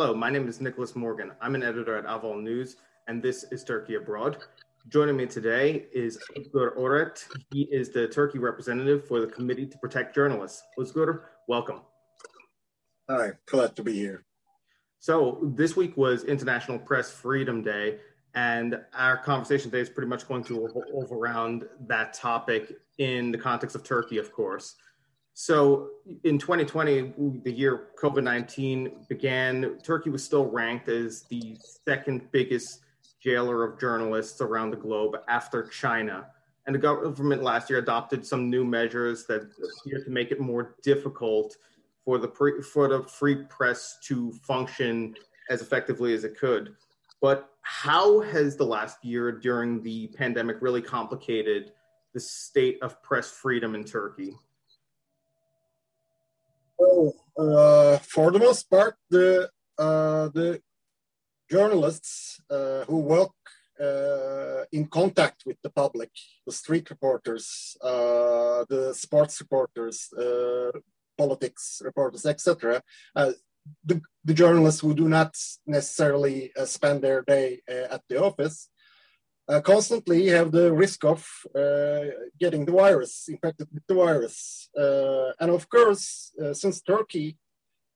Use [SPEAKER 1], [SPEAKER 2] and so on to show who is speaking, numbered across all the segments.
[SPEAKER 1] Hello, my name is Nicholas Morgan. I'm an editor at Ahval News, and this is Turkey Abroad. Joining me today is Özgür Öğret. He is the Turkey representative for the Committee to Protect Journalists. Özgür, welcome.
[SPEAKER 2] Hi, glad to be here.
[SPEAKER 1] So, this week was International Press Freedom Day, and our conversation today is pretty much going to revolve around that topic in the context of Turkey, of course. So in 2020, the year COVID 19 began, Turkey was still ranked as the second biggest jailer of journalists around the globe after China. And the government last year adopted some new measures that appear to make it more difficult for the, pre- for the free press to function as effectively as it could. But how has the last year during the pandemic really complicated the state of press freedom in Turkey?
[SPEAKER 2] Well, uh, for the most part, the uh, the journalists uh, who work uh, in contact with the public, the street reporters, uh, the sports reporters, uh, politics reporters, etc., the, the, journalists who do not necessarily spend their day at the office uh, constantly have the risk of uh, getting the virus, infected with the virus. Uh, and of course, uh, since Turkey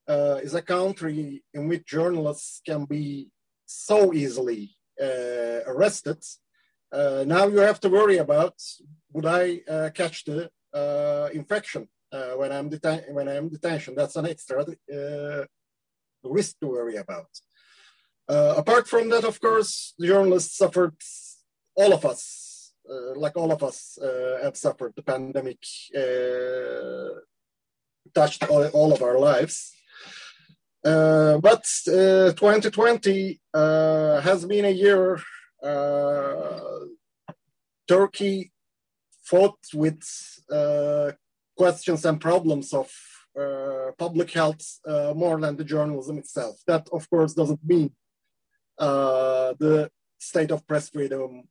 [SPEAKER 2] uh, is a country in which journalists can be so easily uh, arrested, now you have to worry about would I catch the infection when I'm deten- when I'm detention. That's an extra risk to worry about. apart from that, of course, the journalists suffered all of us, uh, like all of us, uh, have suffered the pandemic, uh, touched all, all, of our lives. Uh, but 2020 uh, uh, has been a year Turkey fought with questions and problems of public health more than the journalism itself. That, of course, doesn't mean the state of press freedom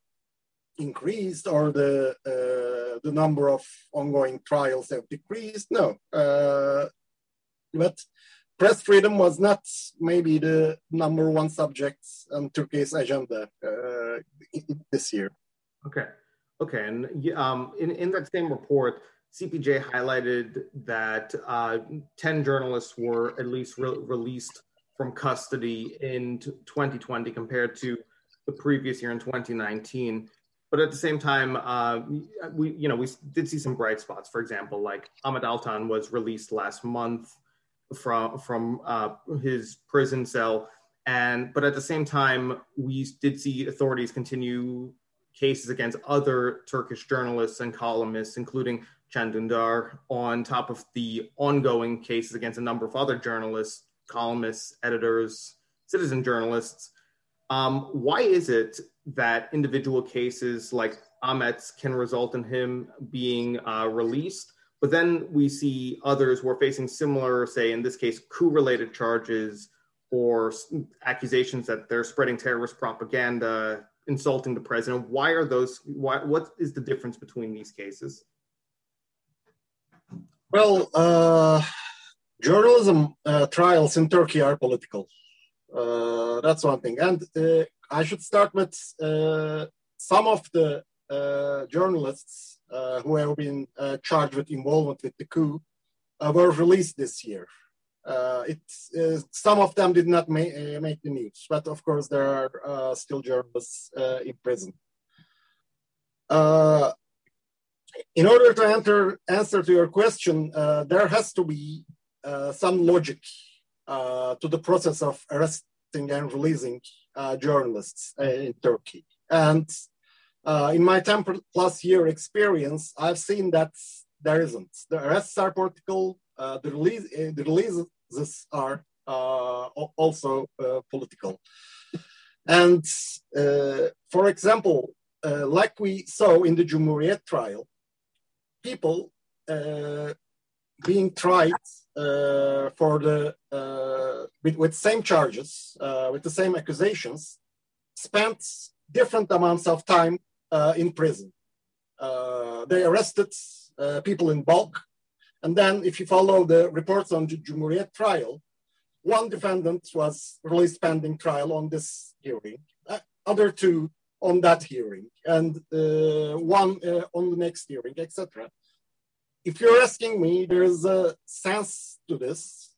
[SPEAKER 2] increased or the uh, the number of ongoing trials have decreased. No, uh, but press freedom was not maybe the number one subject on Turkey's agenda uh, this year.
[SPEAKER 1] Okay, okay, and um, in in that same report. CPJ highlighted that uh, 10 journalists were at least re- released from custody in 2020 compared to the previous year in 2019 but at the same time, uh, we you know we did see some bright spots. For example, like Ahmet Altan was released last month from from uh, his prison cell, and but at the same time, we did see authorities continue cases against other Turkish journalists and columnists, including Can Dündar, on top of the ongoing cases against a number of other journalists, columnists, editors, citizen journalists. Um, why is it that individual cases like Ahmet's can result in him being uh, released. But then we see others who are facing similar, say in this case, coup related charges or accusations that they're spreading terrorist propaganda, insulting the president. Why are those? Why, what is the difference between these cases?
[SPEAKER 2] Well, uh, journalism uh, trials in Turkey are political. Uh, that's one thing. And uh, I should start with uh, some of the uh, journalists uh, who have been uh, charged with involvement with the coup uh, were released this year. Uh, some of them did not ma- make the news, but of course there are still journalists in prison. in order to enter, answer to your question, there has to be some logic to the process of arresting and releasing uh, Uh, journalists uh, in Turkey. And uh, in my 10 plus year experience, I've seen that there isn't. The arrests are political, uh, the, release, uh, the releases are also political. And for example, like we saw in the Cumhuriyet trial, people uh, being tried uh, for the uh, with, with, same charges, uh, with the same accusations, spent different amounts of time uh, in prison. Uh, they arrested uh, people in bulk, and then if you follow the reports on the Cumhuriyet trial, one defendant was released pending trial on this hearing, other two on that hearing, and one on the next hearing, etc. If you're asking me, there is a sense to this.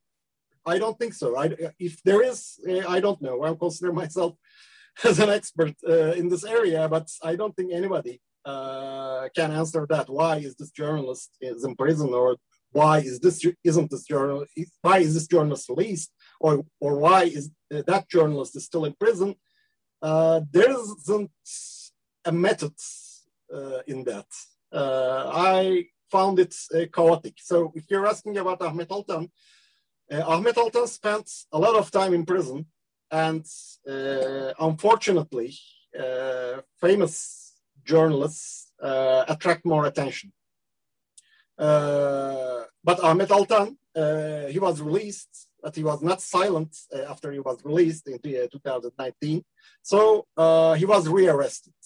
[SPEAKER 2] I don't think so. I, if there is, uh, I don't know. I consider myself as an expert uh, in this area, but I don't think anybody uh, can answer that. Why is this journalist is in prison, or why is this isn't this journal? Why is this journalist released, or or why is that journalist is still in prison? Uh, there isn't a method in that. I found it uh, chaotic. So if you're asking about Ahmet Altan, Ahmet Altan spent a lot of time in prison and uh, unfortunately, uh, famous journalists uh, attract more attention. but Ahmet Altan, he was released, but he was not silent after he was released in 2019. So he was rearrested.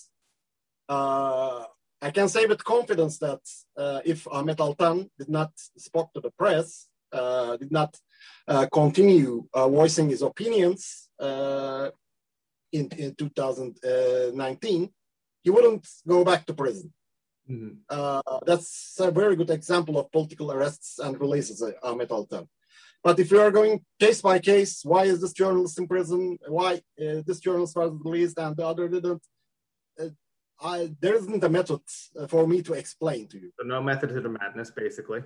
[SPEAKER 2] I can say with confidence that uh, if Ahmet Altan did not speak to the press, uh, did not uh, continue voicing his opinions, uh, in, in 2019, he wouldn't go back to prison. Mm-hmm. Uh, that's a very good example of political arrests and releases, uh, Ahmet Altan. But if you are going case by case, why is this journalist in prison? Why uh, this journalist was released and the other didn't? Uh, I, there isn't a method uh, for me to explain to you.
[SPEAKER 1] So no method to the madness, basically.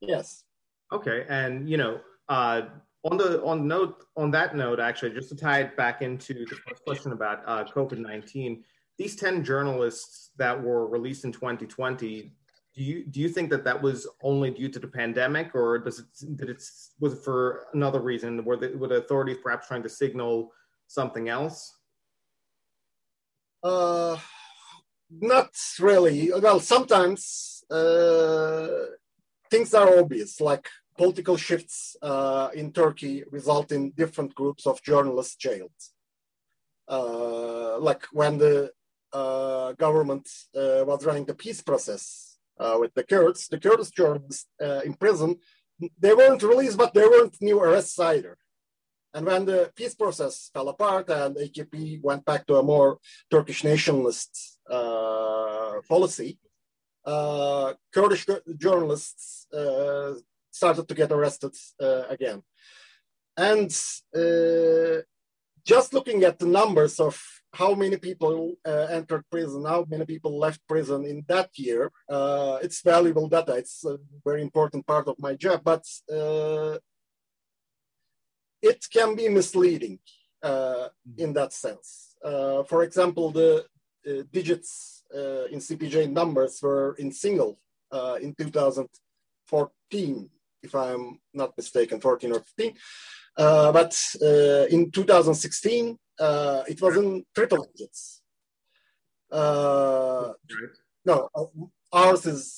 [SPEAKER 2] Yes.
[SPEAKER 1] Okay, and you know, uh, on the on note on that note, actually, just to tie it back into the first question about uh, COVID nineteen, these ten journalists that were released in 2020, do you do you think that that was only due to the pandemic, or does it did it was it for another reason? Were the, were the authorities perhaps trying to signal something else?
[SPEAKER 2] Uh, not really. Well, sometimes uh, things are obvious, like political shifts uh, in Turkey result in different groups of journalists jailed. Uh, like when the uh, government uh, was running the peace process uh, with the Kurds, the Kurdish journalists in prison, they weren't released, but there weren't new arrests either. And when the peace process fell apart and AKP went back to a more Turkish nationalist policy, Kurdish journalists started to get arrested uh, again. And uh, just looking at the numbers of how many people uh, entered prison, how many people left prison in that year, uh, it's valuable data. It's a very important part of my job, but uh, it can be misleading uh, in that sense. for example, the digits in CPJ numbers were in single in 2014 if I'm not mistaken, 14 or 15. Uh, but uh, in 2016, uh, it was in triple digits. Uh, no, uh, ours is uh,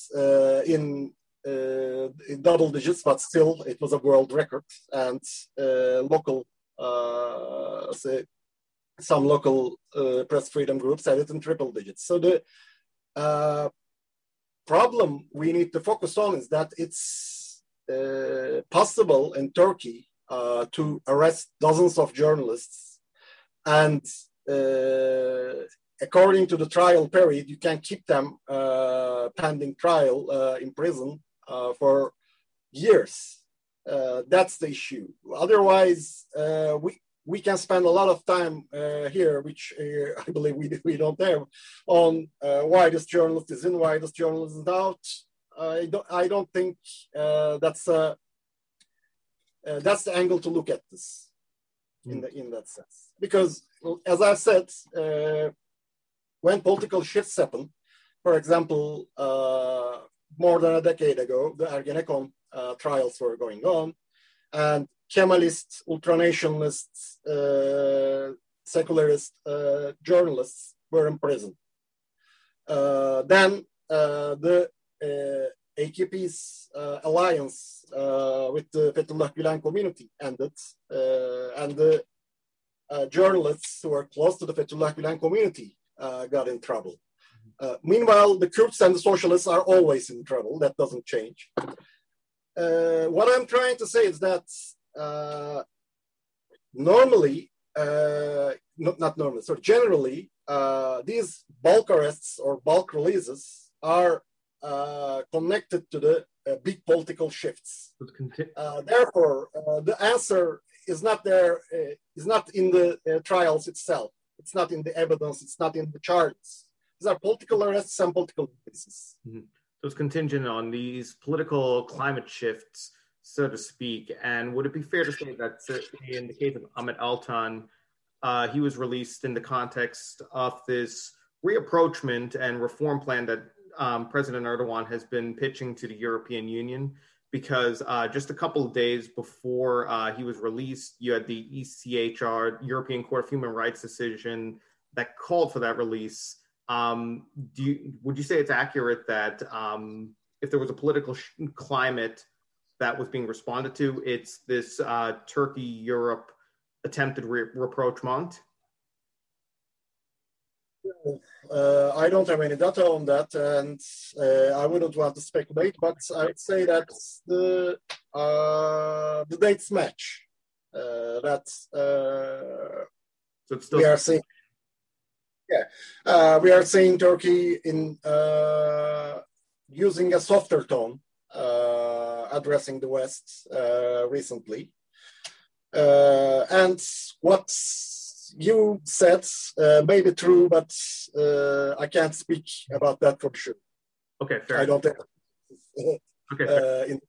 [SPEAKER 2] double digits, but still it was a world record. And local, say, some local press freedom groups had it in triple digits. So the problem we need to focus on is that it's uh, possible in Turkey uh, to arrest dozens of journalists. And uh, according to the trial period, you can keep them uh, pending trial uh, in prison for years. that's the issue. Otherwise, we we can spend a lot of time uh, here, which uh, I believe we, we don't have, on uh, why this journalist is in, why this journalist is out, I don't, I don't think uh, that's a, uh, that's the angle to look at this in the in that sense. Because as I said, uh, when political shifts happen, for example, uh, more than a decade ago, the Ergenekon uh, trials were going on, and Kemalist, ultranationalist, uh, secularist journalists were in prison. then the uh, AKP's uh, alliance uh, with the Fethullah Gulen community ended, and the journalists who are close to the Fethullah Gulen community got in trouble. Uh, meanwhile, the Kurds and the socialists are always in trouble. That doesn't change. Uh, what I'm trying to say is that uh, normally, uh, not, not normally, so generally, uh, these bulk arrests or bulk releases are uh, connected to the uh, big political shifts. Uh, therefore, the answer is not there, is not in the trials itself. It's not in the evidence. It's not in the charts. These are political arrests and political cases.
[SPEAKER 1] Mm-hmm. So it's contingent on these political climate shifts so to speak. And would it be fair to say that in the case of Ahmet Altan, uh, he was released in the context of this reapproachment and reform plan that um, President Erdogan has been pitching to the European Union? Because uh, just a couple of days before uh, he was released, you had the ECHR, European Court of Human Rights decision that called for that release. Um, do you, would you say it's accurate that um, if there was a political sh- climate that was being responded to. It's this uh, Turkey Europe attempted re- rapprochement.
[SPEAKER 2] Uh, I don't have any data on that, and uh, I wouldn't want to speculate. But I'd say that the uh, the dates match. Uh, that uh, so still- we are seeing. Yeah, uh, we are seeing Turkey in using a softer tone addressing the West uh, recently. Uh, and what you said uh, may be true, but I can't speak about that for sure.
[SPEAKER 1] Okay, fair.
[SPEAKER 2] I don't think. okay, in,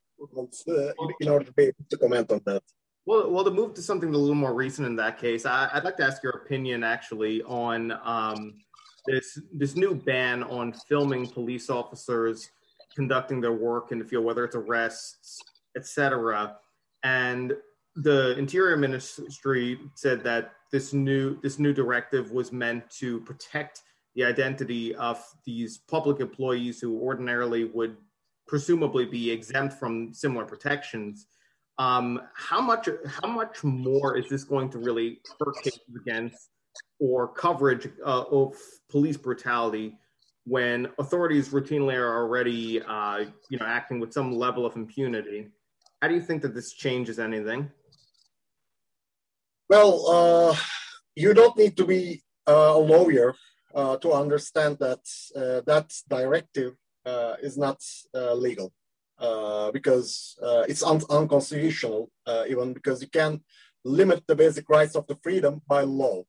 [SPEAKER 2] in order to be able to comment on that.
[SPEAKER 1] Well, well, to move to something a little more recent in that case, I, would like to ask your opinion actually on um, this this new ban on filming police officers conducting their work in the field, whether it's arrests, etc. And the Interior Ministry said that this new this new directive was meant to protect the identity of these public employees who ordinarily would presumably be exempt from similar protections. Um, how much how much more is this going to really hurt cases against or coverage uh, of police brutality when authorities routinely are already, uh, you know, acting with some level of impunity. How do you think that this changes anything?
[SPEAKER 2] Well, uh, you don't need to be uh, a lawyer uh, to understand that uh, that directive is not legal because it's un- unconstitutional, even because you can limit the basic rights of the freedom by law,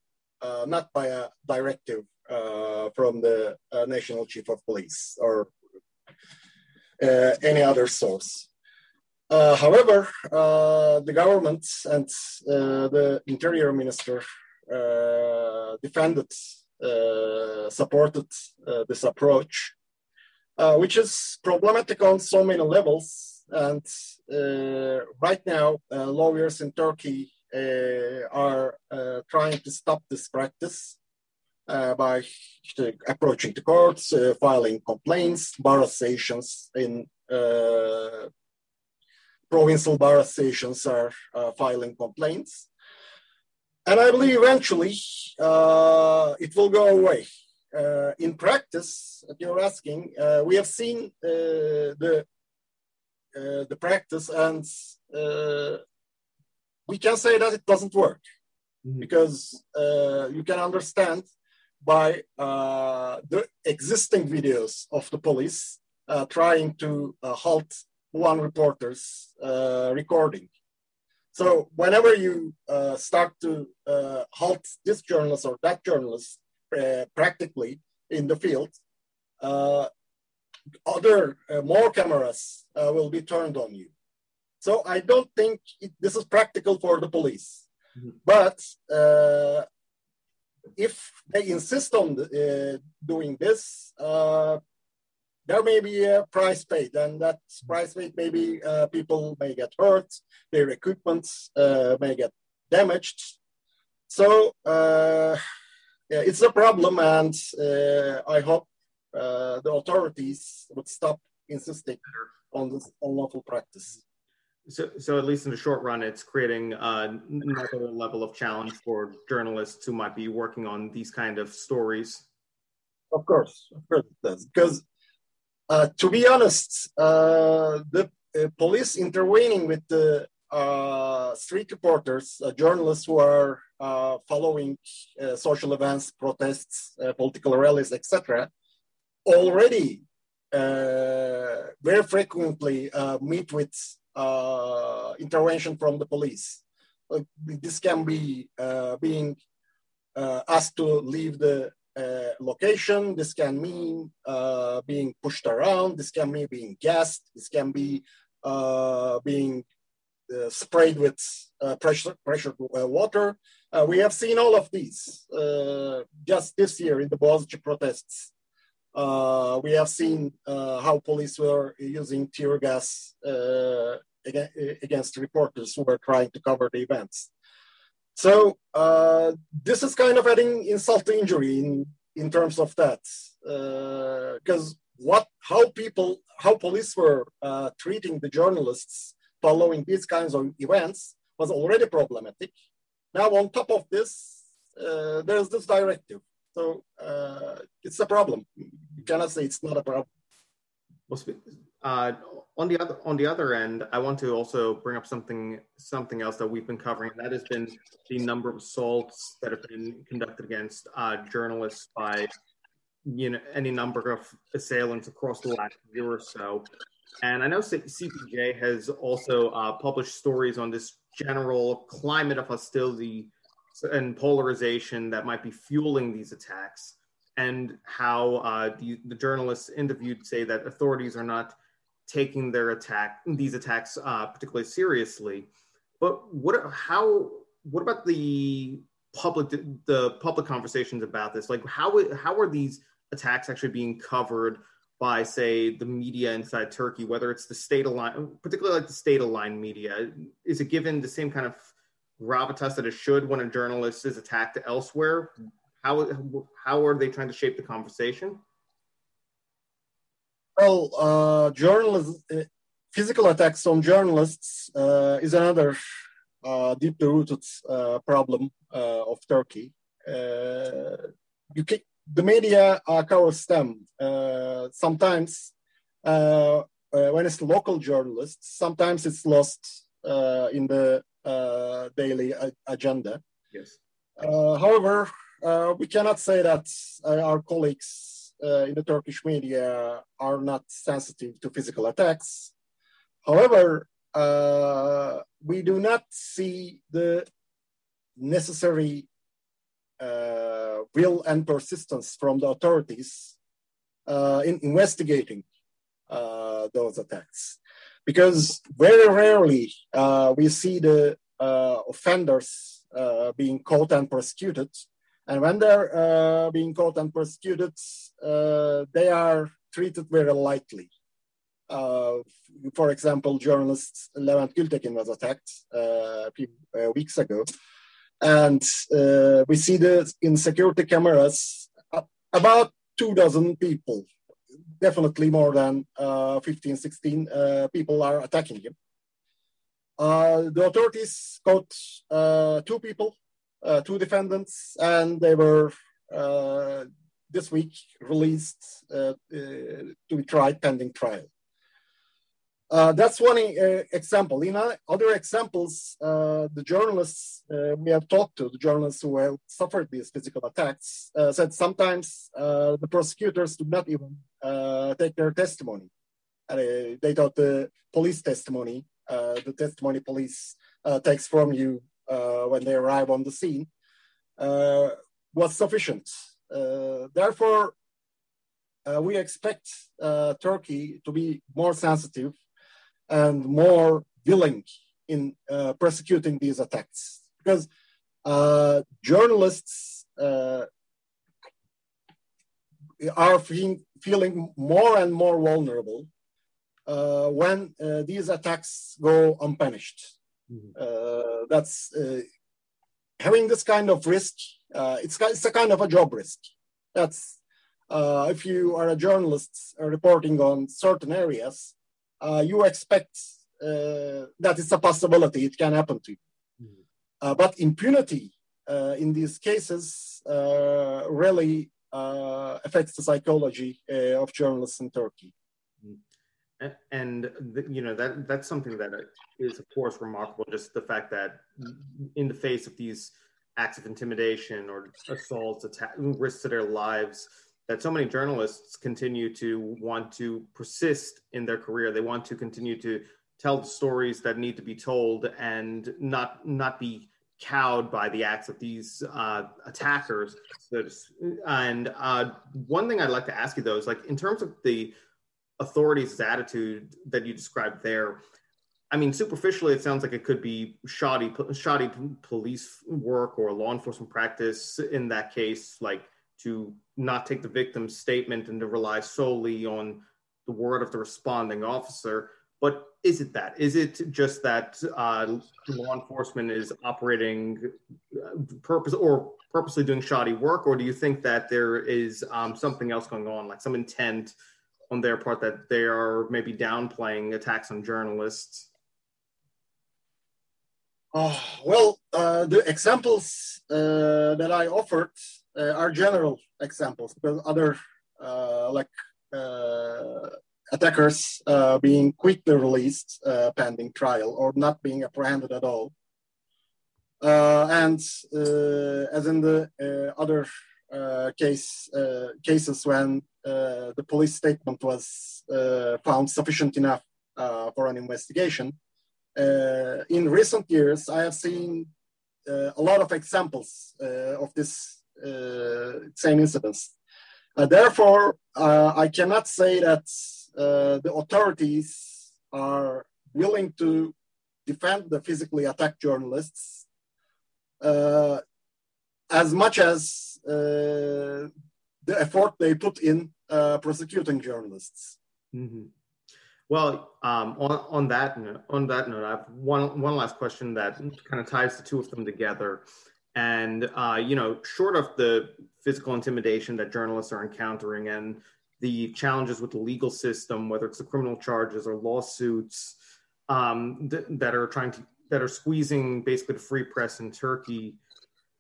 [SPEAKER 2] not by a directive uh, from the uh, national chief of police or uh, any other source. Uh, however, uh, the government and the interior minister defended, supported this approach, which is problematic on so many levels. And right now, lawyers in Turkey are trying to stop this practice uh, by approaching the courts, uh, filing complaints, bar associations in uh, provincial bar associations are uh, filing complaints. And I believe eventually uh, it will go away. Uh, in practice, if you're asking, we have seen the the practice, and we can say that it doesn't work mm-hmm. because you can understand by uh, the existing videos of the police uh, trying to uh, halt one reporter's uh, recording. So whenever you uh, start to uh, halt this journalist or that journalist practically in the field, other more cameras will be turned on you. So I don't think it, this is practical for the police. Mm-hmm. But if they insist on uh, doing this, uh, there may be a price paid, and that price paid maybe uh, people may get hurt, their equipment uh, may get damaged. So uh, it's a problem, and uh, I hope the authorities would stop insisting on this unlawful practice.
[SPEAKER 1] So, so at least in the short run, it's creating uh, another level of challenge for journalists who might be working on these kind of stories.
[SPEAKER 2] Of course, of course it does. Because uh, to be honest, uh, the uh, police intervening with the uh, street reporters, uh, journalists who are uh, following uh, social events, protests, uh, political rallies, etc., already uh, very frequently meet with intervention from the police. this can be being asked to leave the location. This can mean being pushed around. This can mean being gassed. This can be being uh, sprayed with uh, pressure, pressure uh, we have seen all of these just this year in the Boğaziçi protests. we have seen how police were using tear gas against reporters who were trying to cover the events. So uh, this is kind of adding insult to injury in, in terms of that, because uh, what how people how police were uh, treating the journalists following these kinds of events was already problematic. Now, on top of this, uh, there's this directive. So uh, it's a problem. You cannot say it's not a problem.
[SPEAKER 1] Uh, on the other on the other end, I want to also bring up something something else that we've been covering. That has been the number of assaults that have been conducted against uh, journalists by you know any number of assailants across the last year or so. And I know CPJ has also uh, published stories on this general climate of hostility and polarization that might be fueling these attacks, and how uh, the, the, journalists interviewed say that authorities are not taking their attack these attacks uh, particularly seriously. But what how what about the public the public conversations about this? Like how how are these attacks actually being covered? By, say, the media inside Turkey, whether it's the state aligned, particularly like the state aligned media? Is it given the same kind of gravitas that it should when a journalist is attacked elsewhere? How, how are they trying to shape the conversation?
[SPEAKER 2] Well, uh, journalists, uh, physical attacks on journalists uh, is another uh, deeply rooted uh, problem of Turkey. You can, the media uh, covers them. Uh, sometimes uh, uh, when it's local journalists, sometimes it's lost uh, in the uh, daily agenda.
[SPEAKER 1] Yes.
[SPEAKER 2] however, we cannot say that our colleagues in the Turkish media are not sensitive to physical attacks. However, we do not see the necessary uh, will and persistence from the authorities uh, in investigating uh, those attacks. Because very rarely we see the offenders being caught and prosecuted. And when they're uh, being caught and persecuted, uh, they are treated very lightly. Uh, for example, journalist Levent Gültekin was attacked a few weeks ago, and uh, we see the in security cameras about two dozen people definitely more than uh, 15 16 uh, people are attacking him. Uh, the authorities caught uh, two people uh, two defendants and they were this week released to be tried pending trial uh, that's one uh, example. In other examples, uh, the journalists uh, we have talked to, the journalists who have suffered these physical attacks, uh, said sometimes uh, the prosecutors do not even take their testimony. they thought the police testimony, the testimony police takes from you when they arrive on the scene, was sufficient. therefore, we expect Turkey to be more sensitive and more willing in uh, prosecuting these attacks because uh, journalists uh, are feeling, feeling more and more vulnerable uh, when uh, these attacks go unpunished. Mm-hmm. that's having this kind of risk. it's, it's a kind of a job risk. That's if you are a journalist reporting on certain areas, uh, you expect uh, that it's a possibility, it can happen to you. Mm. but impunity in these cases really affects the psychology of journalists in Turkey.
[SPEAKER 1] Mm. and you know that that's something that is of course remarkable. Just the fact that in the face of these acts of intimidation or assaults, attack, risks to their lives, that so many journalists continue to want to persist in their career. They want to continue to tell the stories that need to be told and not not be cowed by the acts of these uh, attackers. And uh, one thing I'd like to ask you though is like in terms of the authorities' attitude that you described there. I mean, superficially, it sounds like it could be shoddy, shoddy police work or law enforcement practice in that case, like to not take the victim's statement and to rely solely on the word of the responding officer. But is it that? Is it just that uh, law enforcement is operating uh, purpose or purposely doing shoddy work, or do you think that there is um, something else going on, like some intent on their part that they are maybe downplaying attacks on journalists?
[SPEAKER 2] Uh, well, uh, the examples uh, that I offered uh, are general examples but other like attackers uh, being quickly released uh, pending trial or not being apprehended at all. Uh, and uh, as in the uh, other uh, case cases when the police statement was found sufficient enough for an investigation, in recent years I have seen a lot of examples of this same incidents. therefore, I cannot say that uh, the authorities are willing to defend the physically attacked journalists uh, as much as uh, the effort they put in uh, prosecuting journalists.
[SPEAKER 1] Mm-hmm. Well, um, on, on that note, on that note, I have one one last question that kind of ties the two of them together. And uh, you know, short of the physical intimidation that journalists are encountering, and the challenges with the legal system, whether it's the criminal charges or lawsuits um, th- that are trying to that are squeezing basically the free press in Turkey.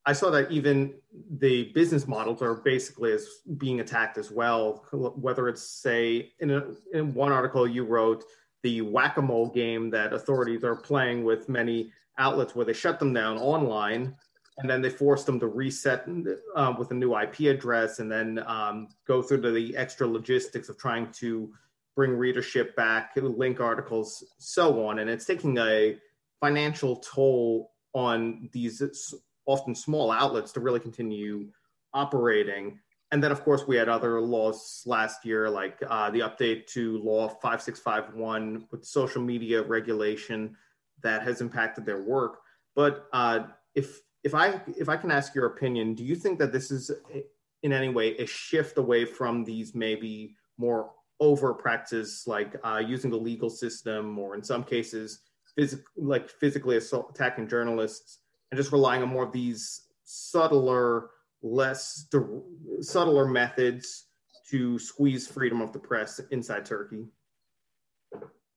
[SPEAKER 1] I saw that even the business models are basically as being attacked as well. Whether it's say in, a, in one article you wrote the whack-a-mole game that authorities are playing with many outlets where they shut them down online and then they forced them to reset uh, with a new IP address, and then um, go through the extra logistics of trying to bring readership back, link articles, so on. And it's taking a financial toll on these often small outlets to really continue operating. And then, of course, we had other laws last year, like uh, the update to Law 5651 with social media regulation that has impacted their work. But uh, if if I if I can ask your opinion, do you think that this is in any way a shift away from these maybe more over practices like uh, using the legal system, or in some cases, phys- like physically assault, attacking journalists, and just relying on more of these subtler, less subtler methods to squeeze freedom of the press inside Turkey?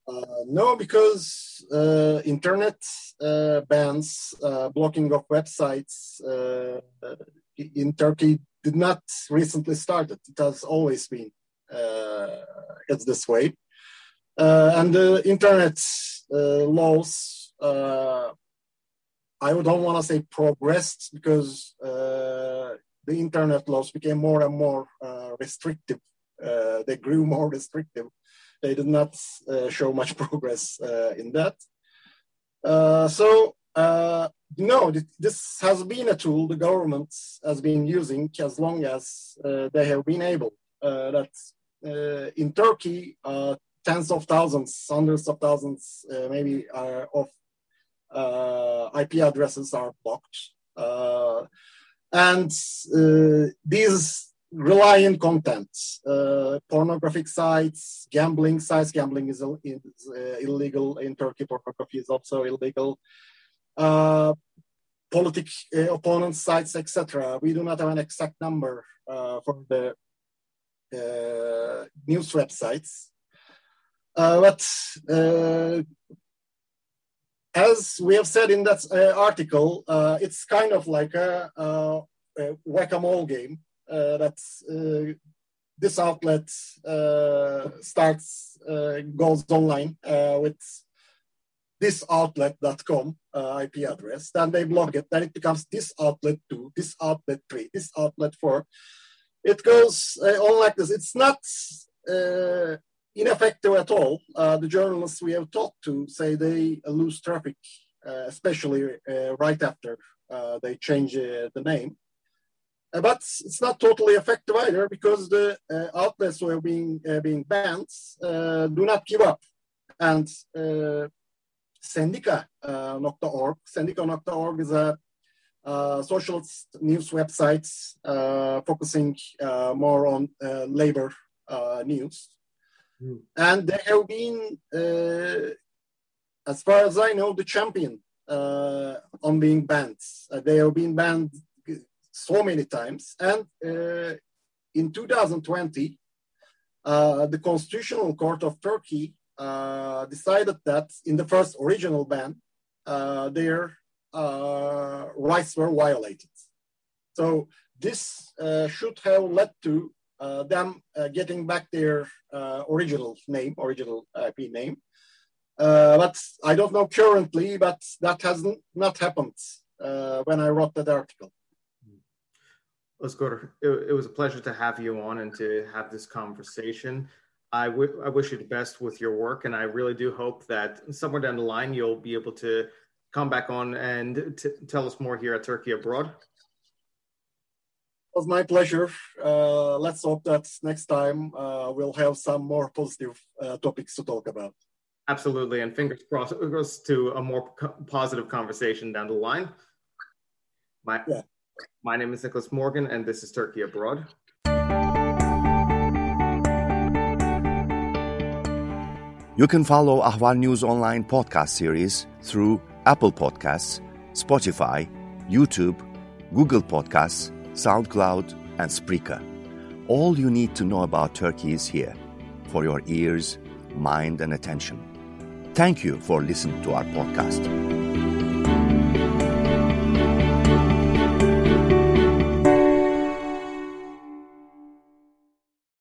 [SPEAKER 2] Uh, no, because uh, internet uh, bans, uh, blocking of websites uh, in Turkey did not recently start. It has always been it's this way. and the internet laws, I don't want to say progressed because the internet laws became more and more restrictive. they grew more restrictive they did not uh, show much progress uh, in that. Uh, so uh, no, this has been a tool the government has been using as long as uh, they have been able. Uh, that in Turkey, tens of thousands, hundreds of thousands, maybe of IP addresses are blocked. and these rely content, uh, pornographic sites, gambling sites. Gambling is, is uh, illegal in Turkey. Pornography is also illegal. Uh, politic uh, opponent sites, etc. We do not have an exact number uh, for the uh, news websites, but as we have said in that article, it's kind of like a, a whack-a-mole game uh, that's uh, this outlet uh, starts goes online with this outlet.com uh, IP address, then they block it, then it becomes this outlet two, this outlet three, this outlet four. It goes uh, on like this. It's not uh, ineffective at all. The journalists we have talked to say they lose traffic, especially right after they change the name. But it's not totally effective either because the outlets who are being being banned do not give up, and Sendika.org. Sendika.org is a uh, socialist news website uh, focusing uh, more on uh, labor uh, news. Mm. And they have been, uh, as far as I know, the champion on being banned. they have been banned so many times. And in 2020, the Constitutional Court of Turkey uh, decided that in the first original ban, uh, their uh, rights were violated. So this uh, should have led to uh, them getting back their original name, original IP name. but I don't know currently, but that has not happened when I wrote that article.
[SPEAKER 1] Let's go to, it, it was a pleasure to have you on and to have this conversation. I, w- I wish you the best with your work, and I really do hope that somewhere down the line you'll be able to come back on and t- tell us more here at Turkey Abroad. It
[SPEAKER 2] was my pleasure. Uh, let's hope that next time uh, we'll have some more positive uh, topics to talk about.
[SPEAKER 1] Absolutely, and fingers crossed goes to a more co- positive conversation down the line. My, yeah. My name is Nicholas Morgan, and this is Turkey Abroad.
[SPEAKER 3] You can follow Ahval News Online podcast series through Apple Podcasts, Spotify, YouTube, Google Podcasts, SoundCloud, and Spreaker. All you need to know about Turkey is here for your ears, mind, and attention. Thank you for listening to our podcast.